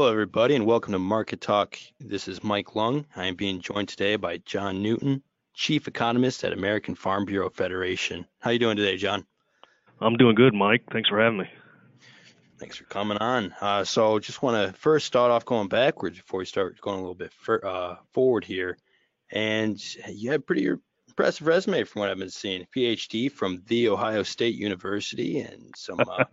Hello, everybody, and welcome to Market Talk. This is Mike Lung. I am being joined today by John Newton, Chief Economist at American Farm Bureau Federation. How are you doing today, John? I'm doing good, Mike. Thanks for having me. Thanks for coming on. Uh, so, just want to first start off going backwards before we start going a little bit for, uh, forward here. And you have a pretty impressive resume from what I've been seeing. PhD from The Ohio State University and some. Uh,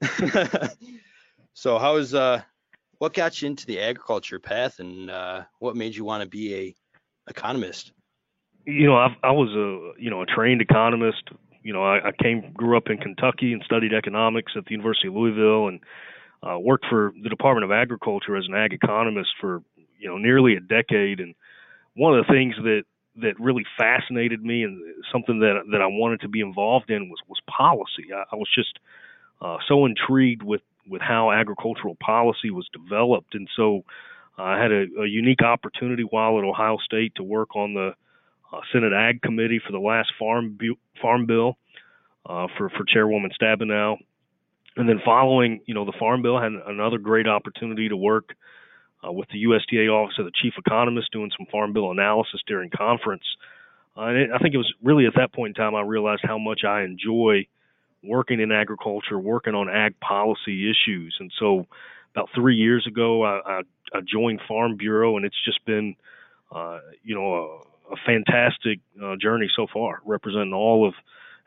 so, how is uh, what got you into the agriculture path, and uh, what made you want to be a economist? You know, I, I was a you know a trained economist. You know, I, I came grew up in Kentucky and studied economics at the University of Louisville, and uh, worked for the Department of Agriculture as an ag economist for you know nearly a decade. And one of the things that that really fascinated me and something that that I wanted to be involved in was was policy. I, I was just uh, so intrigued with with how agricultural policy was developed, and so uh, I had a, a unique opportunity while at Ohio State to work on the uh, Senate Ag Committee for the last farm bu- farm bill uh, for for Chairwoman Stabenow, and then following you know the farm bill, I had another great opportunity to work uh, with the USDA Office of the Chief Economist doing some farm bill analysis during conference. Uh, and it, I think it was really at that point in time I realized how much I enjoy working in agriculture, working on ag policy issues. And so about three years ago, I, I, I joined Farm Bureau, and it's just been, uh, you know, a, a fantastic uh, journey so far, representing all of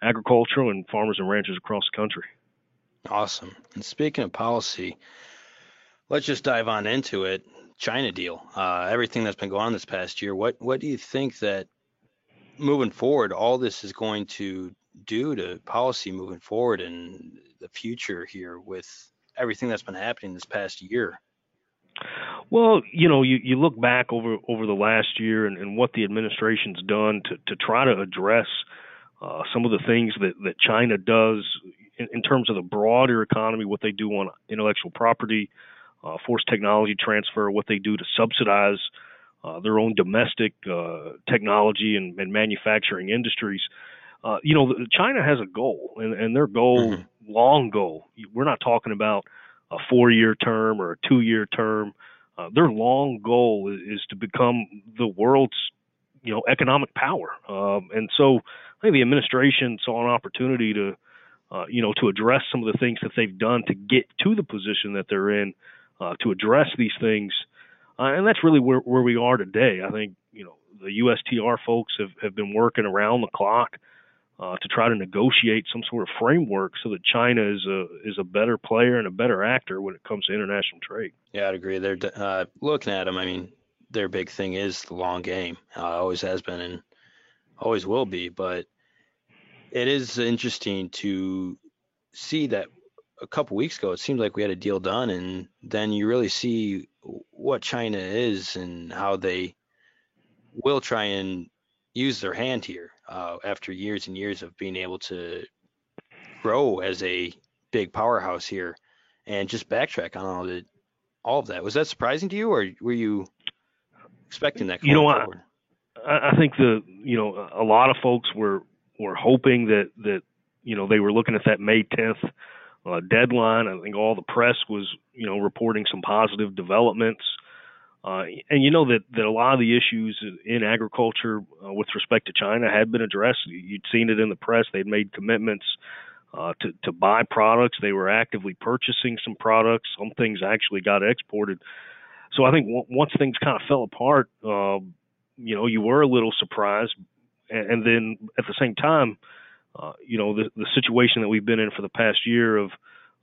agriculture and farmers and ranchers across the country. Awesome. And speaking of policy, let's just dive on into it. China deal, uh, everything that's been going on this past year. What what do you think that moving forward, all this is going to do to policy moving forward and the future here with everything that's been happening this past year? Well, you know, you, you look back over over the last year and, and what the administration's done to, to try to address uh, some of the things that, that China does in, in terms of the broader economy, what they do on intellectual property, uh, forced technology transfer, what they do to subsidize uh, their own domestic uh, technology and, and, manufacturing industries. Uh, you know, China has a goal, and, and their goal, mm-hmm. long goal. We're not talking about a four-year term or a two-year term. Uh, their long goal is, is, to become the world's, you know, economic power. Um, and so, I think the administration saw an opportunity to, uh, you know, to address some of the things that they've done to get to the position that they're in uh, to address these things. Uh, and that's really where, where we are today. I think, you know, the USTR folks have, have been working around the clock uh, to try to negotiate some sort of framework so that China is a is a better player and a better actor when it comes to international trade. Yeah, I'd agree. They're uh, looking at them. I mean, their big thing is the long game. Uh, always has been and always will be. But it is interesting to see that a couple weeks ago, it seemed like we had a deal done, and then you really see what China is and how they will try and use their hand here uh, after years and years of being able to grow as a big powerhouse here. And just backtrack on all the all of that. Was that surprising to you, or were you expecting that? You know what? I, I think the you know a lot of folks were were hoping that that you know they were looking at that May 10th uh, deadline. I think all the press was, you know, reporting some positive developments. Uh, and you know that, that a lot of the issues in agriculture uh, with respect to China had been addressed. You'd seen it in the press. They'd made commitments uh, to, to buy products. They were actively purchasing some products. Some things actually got exported. So I think w- once things kind of fell apart, uh, you know, you were a little surprised. And, and then at the same time, uh, you know, the, the situation that we've been in for the past year of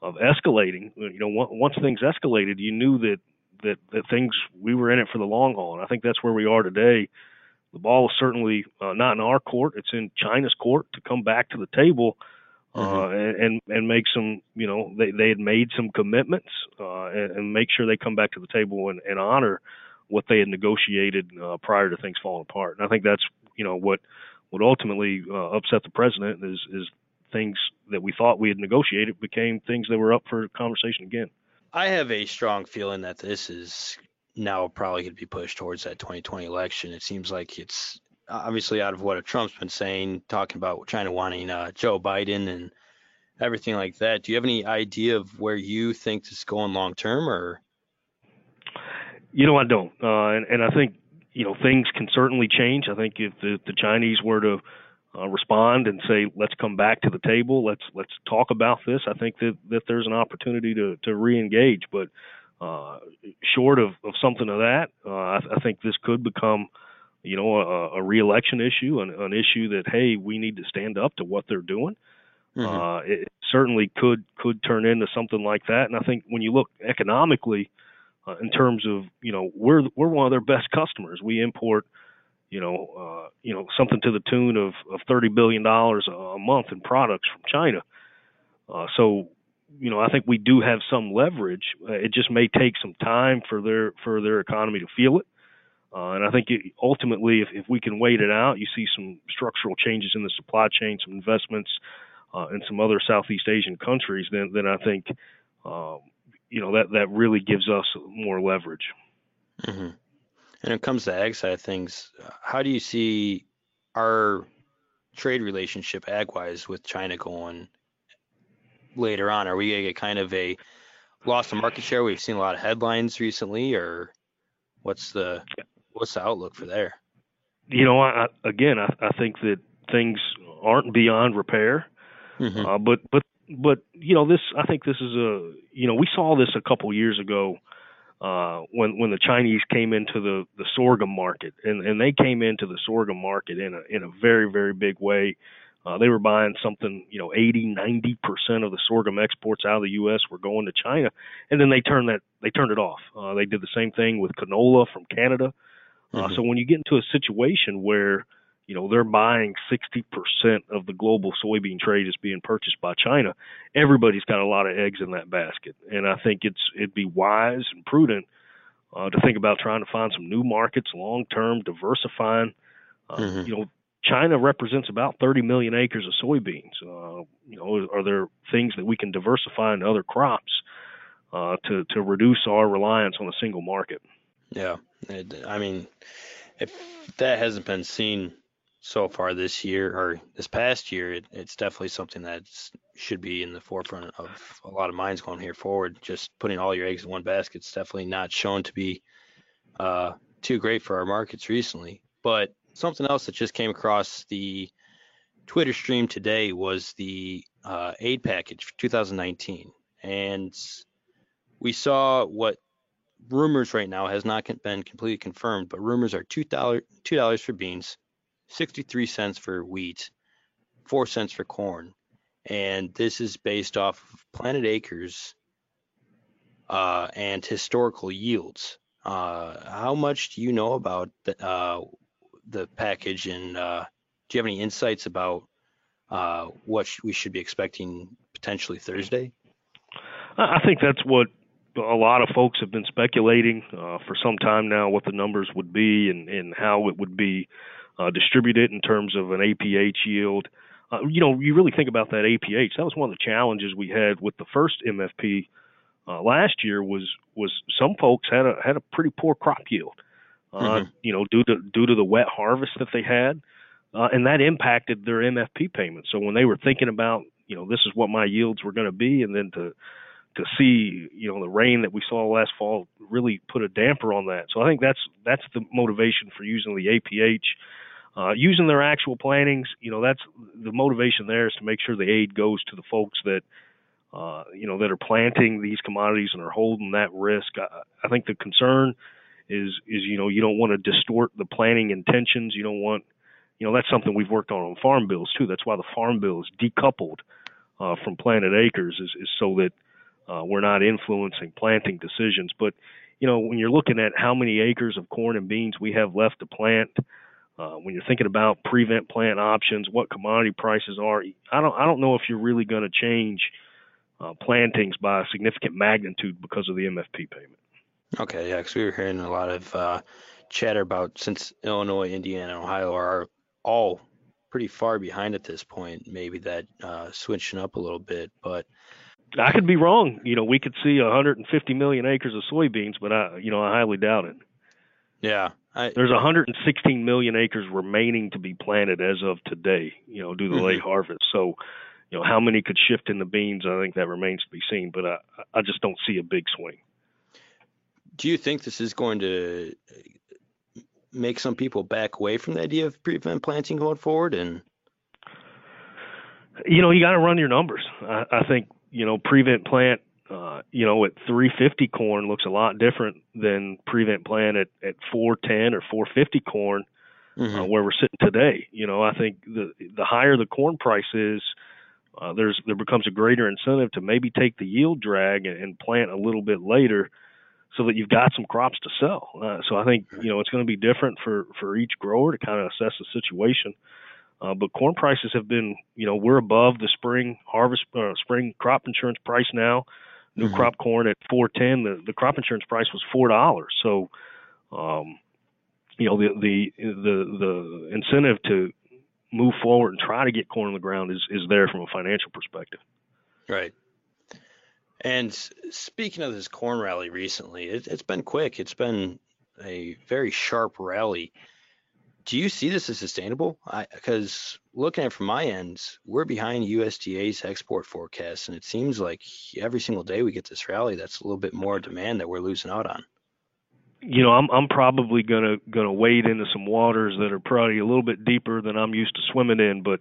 of escalating. You know, once things escalated, you knew that that that things we were in it for the long haul, and I think that's where we are today. The ball is certainly uh, not in our court; it's in China's court to come back to the table. Uh, mm-hmm. and, and make some you know they they had made some commitments uh, and, and make sure they come back to the table and, and honor what they had negotiated uh, prior to things falling apart. And I think that's you know what would ultimately uh, upset the president is is things that we thought we had negotiated became things that were up for conversation again. I have a strong feeling that this is now probably going to be pushed towards that 2020 election. It seems like it's obviously out of what Trump's been saying, talking about China wanting uh, Joe Biden and everything like that. Do you have any idea of where you think this is going long term, or You know, I don't, uh, and and I think you know things can certainly change. I think if the, the Chinese were to uh, respond and say, "Let's come back to the table. Let's let's talk about this," I think that that there's an opportunity to to reengage. But uh, short of, of something of that, uh, I, I think this could become, you know, a, a reelection issue, an, an issue that hey, we need to stand up to what they're doing. Mm-hmm. Uh, it certainly could could turn into something like that. And I think when you look economically, uh, in terms of you know we're we're one of their best customers. We import you know uh, you know something to the tune of of thirty billion dollars a month in products from China. Uh, so you know I think we do have some leverage. Uh, it just may take some time for their for their economy to feel it. Uh, and I think it, ultimately, if, if we can wait it out, you see some structural changes in the supply chain, some investments uh, in some other Southeast Asian countries, then then I think um, you know that that really gives us more leverage. Mm-hmm. And when it comes to ag side of things, how do you see our trade relationship ag wise with China going later on? Are we gonna get kind of a loss of market share? We've seen a lot of headlines recently, or what's the what's the outlook for there? You know, I, again, I, I think that things aren't beyond repair. Mm-hmm. Uh, but but but you know this I think this is a you know we saw this a couple years ago uh, when when the Chinese came into the the sorghum market and and they came into the sorghum market in a in a very very big way. Uh, they were buying something, you know, 80, 90 percent of the sorghum exports out of the U.S. were going to China, and then they turned that they turned it off. Uh, they did the same thing with canola from Canada. Uh, mm-hmm. So when you get into a situation where you know they're buying 60% of the global soybean trade is being purchased by China. Everybody's got a lot of eggs in that basket, and I think it's it'd be wise and prudent uh, to think about trying to find some new markets long term, diversifying. Uh, mm-hmm. You know, China represents about 30 million acres of soybeans. Uh, you know, are there things that we can diversify into other crops uh, to to reduce our reliance on a single market? Yeah, I mean, if that hasn't been seen so far this year or this past year, it, it's definitely something that should be in the forefront of a lot of minds going here forward. Just putting all your eggs in one basket is definitely not shown to be uh, too great for our markets recently. But something else that just came across the Twitter stream today was the uh, aid package for 2019, and we saw what rumors right now has not been completely confirmed, but rumors are two dollar two dollars for beans, 63 cents for wheat, 4 cents for corn. And this is based off of planted Acres uh, and historical yields. Uh, how much do you know about the, uh, the package, and uh, do you have any insights about uh, what we should be expecting potentially Thursday? I think that's what a lot of folks have been speculating uh, for some time now what the numbers would be and, and how it would be uh, distribute it in terms of an APH yield. Uh, you know, you really think about that APH. That was one of the challenges we had with the first MFP uh, last year. Was was some folks had a had a pretty poor crop yield. Uh, mm-hmm. You know, due to due to the wet harvest that they had, uh, and that impacted their MFP payments. So when they were thinking about, you know, this is what my yields were going to be, and then to to see you know the rain that we saw last fall really put a damper on that. So I think that's that's the motivation for using the APH uh, using their actual plantings, you know, that's the motivation there is to make sure the aid goes to the folks that, uh, you know, that are planting these commodities and are holding that risk. I, I think the concern is, is, you know, you don't want to distort the planting intentions. You don't want, you know, that's something we've worked on on farm bills too. That's why the farm bill is decoupled uh, from planted acres is, is so that uh, we're not influencing planting decisions. But, you know, when you're looking at how many acres of corn and beans we have left to plant, uh, when you're thinking about prevent plant options, what commodity prices are, I don't I don't know if you're really going to change uh, plantings by a significant magnitude because of the MFP payment. Okay, yeah, because we were hearing a lot of uh, chatter about since Illinois, Indiana, Ohio are all pretty far behind at this point, maybe that uh, switching up a little bit, but. I could be wrong. You know, we could see 150 million acres of soybeans, but I, you know, I highly doubt it. Yeah, I, There's 116 million acres remaining to be planted as of today, you know, due to the mm-hmm. late harvest. So, you know, how many could shift in the beans? I think that remains to be seen, but I, I just don't see a big swing. do you think this is going to make some people back away from the idea of prevent planting going forward? And you know, you got to run your numbers. I, I think you know prevent plant. Uh, you know, at 350 corn looks a lot different than prevent plant at, at 410 or 450 corn, uh, mm-hmm. uh, where we're sitting today. You know, I think the the higher the corn price is, uh, there's there becomes a greater incentive to maybe take the yield drag and, and plant a little bit later so that you've got some crops to sell. Uh, so I think you know it's going to be different for for each grower to kind of assess the situation. Uh, but corn prices have been, you know, we're above the spring harvest, uh, spring crop insurance price now. New mm-hmm. crop corn at 410. The the crop insurance price was four dollars. So, um, you know, the the the the incentive to move forward and try to get corn on the ground is is there from a financial perspective. Right. And speaking of this corn rally recently, it, has been quick. It's been a very sharp rally. Do you see this as sustainable? Because looking at from my end, we're behind USDA's export forecast, and it seems like every single day we get this rally, that's a little bit more demand that we're losing out on. You know, I'm I'm probably gonna gonna wade into some waters that are probably a little bit deeper than I'm used to swimming in, but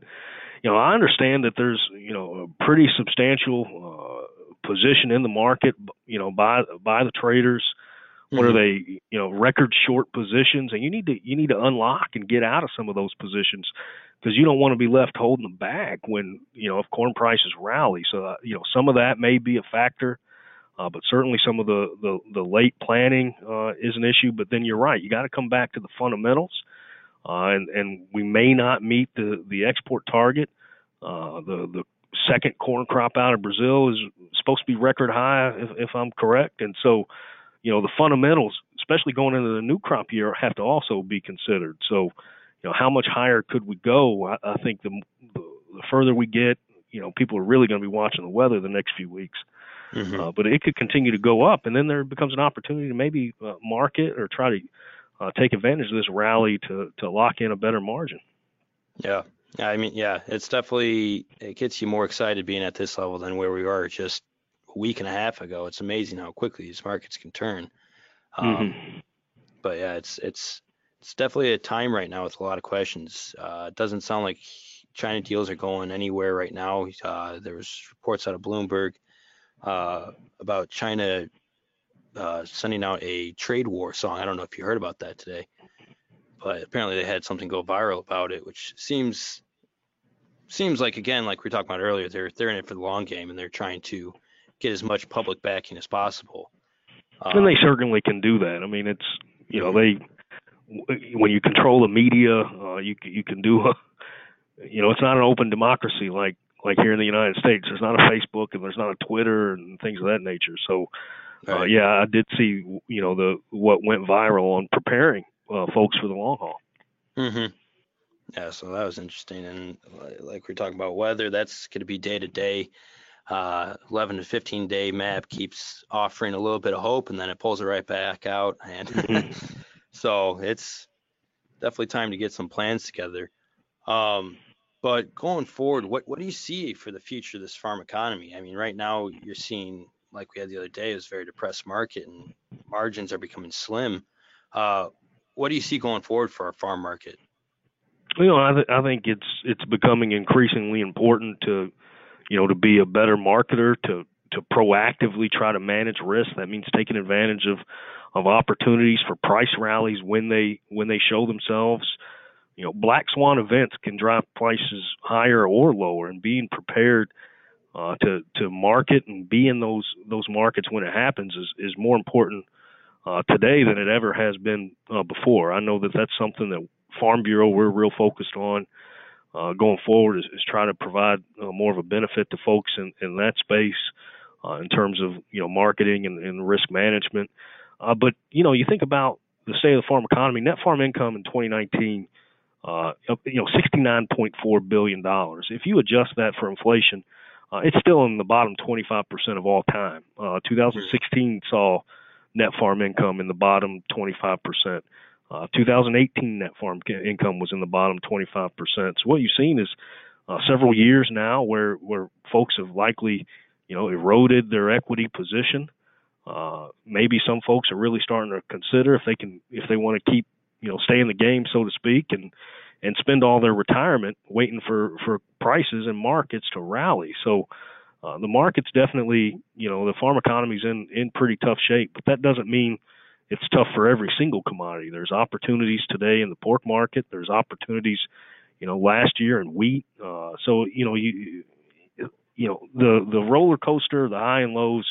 you know, I understand that there's you know a pretty substantial uh, position in the market, you know, by by the traders. What mm-hmm. are they, you know, record short positions, and you need to you need to unlock and get out of some of those positions because you don't want to be left holding the bag when you know if corn prices rally. So uh, you know some of that may be a factor, uh, but certainly some of the the, the late planning uh, is an issue. But then you're right, you got to come back to the fundamentals, uh, and and we may not meet the the export target. Uh, the the second corn crop out of Brazil is supposed to be record high, if, if I'm correct. And so, you know, the fundamentals, especially going into the new crop year, have to also be considered. So, you know, how much higher could we go? I, I think the, the further we get, you know, people are really going to be watching the weather the next few weeks. Mm-hmm. Uh, but it could continue to go up, and then there becomes an opportunity to maybe uh, market or try to uh, take advantage of this rally to to lock in a better margin. Yeah, I mean, yeah, it's definitely it gets you more excited being at this level than where we are just a week and a half ago. It's amazing how quickly these markets can turn. Um, mm-hmm. But yeah, it's it's it's definitely a time right now with a lot of questions. Uh, it doesn't sound like China deals are going anywhere right now. Uh, there was reports out of Bloomberg uh, about China uh, sending out a trade war song. I don't know if you heard about that today but apparently they had something go viral about it, which seems seems like again, like we were talking about earlier, they're they're in it for the long game and they're trying to get as much public backing as possible. Um, and they certainly can do that. I mean, it's you know they when you control the media, uh, you you can do a you know it's not an open democracy like like here in the United States. There's not a Facebook and there's not a Twitter and things of that nature. So. Uh, right. yeah, I did see, you know, the what went viral on preparing uh, folks for the long haul. Mm-hmm. Yeah, so that was interesting, and like we are talking about weather, that's going to be day to day. Uh, 11 to 15 day map keeps offering a little bit of hope, and then it pulls it right back out, and mm-hmm. so it's definitely time to get some plans together. Um, but going forward, what what do you see for the future of this farm economy? I mean, right now you're seeing, like we had the other day, it is very depressed market, and margins are becoming slim. Uh, what do you see going forward for our farm market? You know, I, th- I think it's it's becoming increasingly important to, you know, to be a better marketer, to to proactively try to manage risk. That means taking advantage of of opportunities for price rallies when they when they show themselves. You know, black swan events can drive prices higher or lower, and being prepared uh, to to market and be in those those markets when it happens is is more important uh, today than it ever has been uh, before. I know that that's something that Farm Bureau we're real focused on uh, going forward is, is trying to provide uh, more of a benefit to folks in, in that space uh, in terms of you know marketing and, and risk management. Uh, but you know you think about the state of the farm economy, net farm income in 2019. Uh, you know, $69.4 billion. If you adjust that for inflation, uh, it's still in the bottom 25% of all time. Uh, 2016 saw net farm income in the bottom 25%. Uh, 2018 net farm income was in the bottom 25%. So what you've seen is uh, several years now where where folks have likely, you know, eroded their equity position. Uh, maybe some folks are really starting to consider if they can if they want to keep you know stay in the game so to speak and and spend all their retirement waiting for for prices and markets to rally. So uh, the market's definitely you know the farm economy's in in pretty tough shape, but that doesn't mean it's tough for every single commodity. There's opportunities today in the pork market. There's opportunities, you know, last year in wheat. Uh, so you know you you know the the roller coaster, the high and lows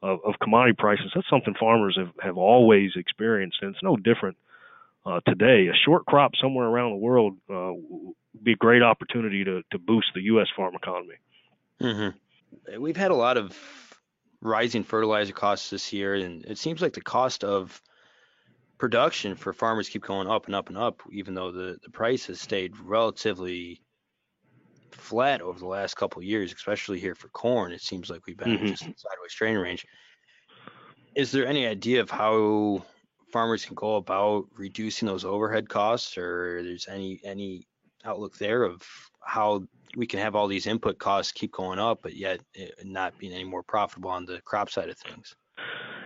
of, of commodity prices. That's something farmers have have always experienced, and it's no different uh, today. A short crop somewhere around the world uh, would be a great opportunity to to boost the U.S. farm economy. Mm-hmm. We've had a lot of rising fertilizer costs this year, and it seems like the cost of production for farmers keep going up and up and up, even though the, the price has stayed relatively flat over the last couple of years, especially here for corn. It seems like we've been mm-hmm. just in sideways trading range. Is there any idea of how farmers can go about reducing those overhead costs, or there's any any outlook there of how we can have all these input costs keep going up, but yet not being any more profitable on the crop side of things.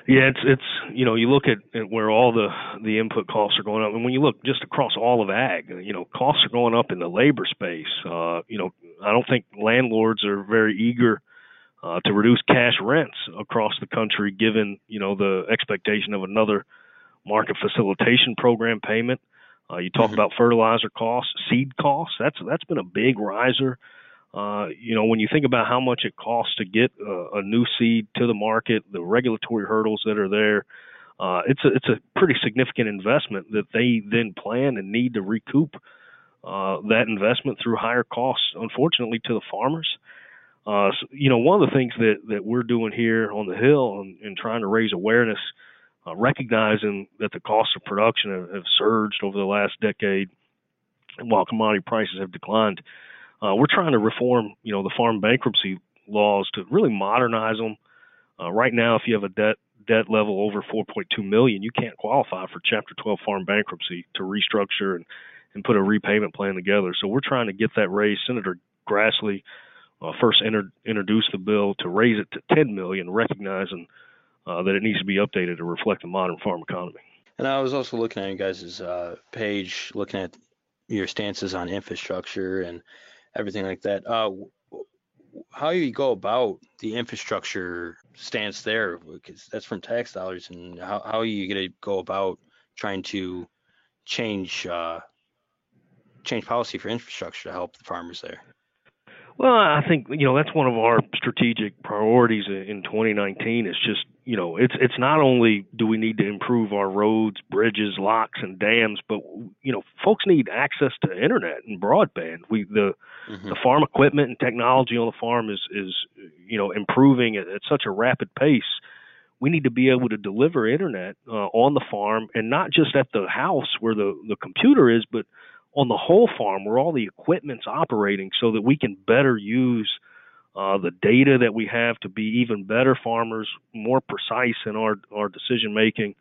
Yeah, it's it's you know you look at, at where all the the input costs are going up, and when you look just across all of ag, you know costs are going up in the labor space. Uh, you know I don't think landlords are very eager uh, to reduce cash rents across the country, given you know the expectation of another market facilitation program payment. Uh, you talk mm-hmm. about fertilizer costs, seed costs. That's that's been a big riser. Uh, you know, when you think about how much it costs to get a, a new seed to the market, the regulatory hurdles that are there, uh, it's a it's a pretty significant investment that they then plan and need to recoup uh, that investment through higher costs, unfortunately, to the farmers. Uh, so, you know, one of the things that that we're doing here on the hill and, and trying to raise awareness uh, recognizing that the cost of production have, have, surged over the last decade, and while commodity prices have declined. Uh, we're trying to reform, you know, the farm bankruptcy laws to really modernize them. Uh, right now, if you have a debt debt level over 4.2 million, you can't qualify for Chapter 12 farm bankruptcy to restructure and and put a repayment plan together. So we're trying to get that raised. Senator Grassley uh, first introduced the bill to raise it to 10 million, recognizing uh, that it needs to be updated to reflect the modern farm economy. And I was also looking at you guys' uh, page, looking at your stances on infrastructure and everything like that. Uh, how you go about the infrastructure stance there, because that's from tax dollars, and how, how are you going to go about trying to change uh, change policy for infrastructure to help the farmers there? Well, I think you know that's one of our strategic priorities in 2019. Is just you know it's it's not only do we need to improve our roads, bridges, locks, and dams, but you know folks need access to internet and broadband. We the mm-hmm. the farm equipment and technology on the farm is is you know improving at, at such a rapid pace. We need to be able to deliver internet uh, on the farm and not just at the house where the the computer is, but on the whole farm where all the equipment's operating so that we can better use uh, the data that we have to be even better farmers, more precise in our, our decision making,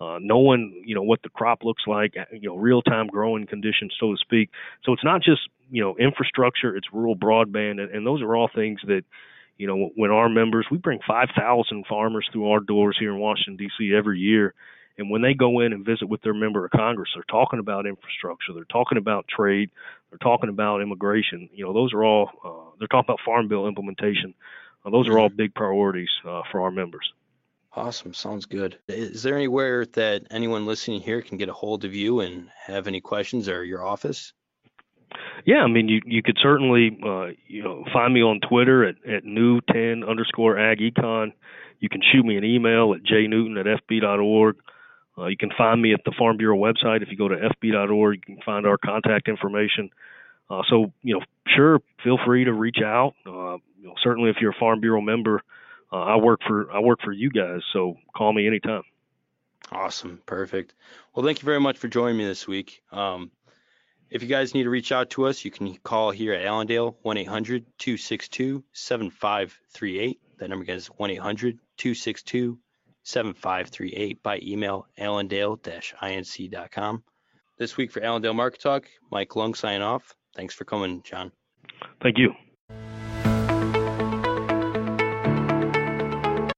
uh, knowing you know what the crop looks like, uh, you know real time growing conditions, so to speak. So it's not just you know infrastructure; it's rural broadband, and, and those are all things that you know when our members we bring 5,000 farmers through our doors here in Washington D.C. every year, and when they go in and visit with their member of Congress, they're talking about infrastructure, they're talking about trade, they're talking about immigration. You know, those are all uh, they're talking about farm bill implementation. Uh, those are all big priorities uh, for our members. Awesome, sounds good. Is there anywhere that anyone listening here can get a hold of you and have any questions or your office? Yeah, I mean, you you could certainly uh, you know find me on Twitter at, at new ten underscore ag econ. You can shoot me an email at jnewton at fb.org. Uh, you can find me at the Farm Bureau website. If you go to fb.org, you can find our contact information. Uh, so, you know, sure, feel free to reach out. Uh, you know, certainly, if you're a Farm Bureau member, uh, I work for I work for you guys. So call me anytime. Awesome, perfect. Well, thank you very much for joining me this week. Um, if you guys need to reach out to us, you can call here at Allendale 1 800 262 7538. That number again is 1 800 262 7538 by email allendale-inc.com. This week for Allendale Market Talk, Mike Lung signing off. Thanks for coming, John. Thank you.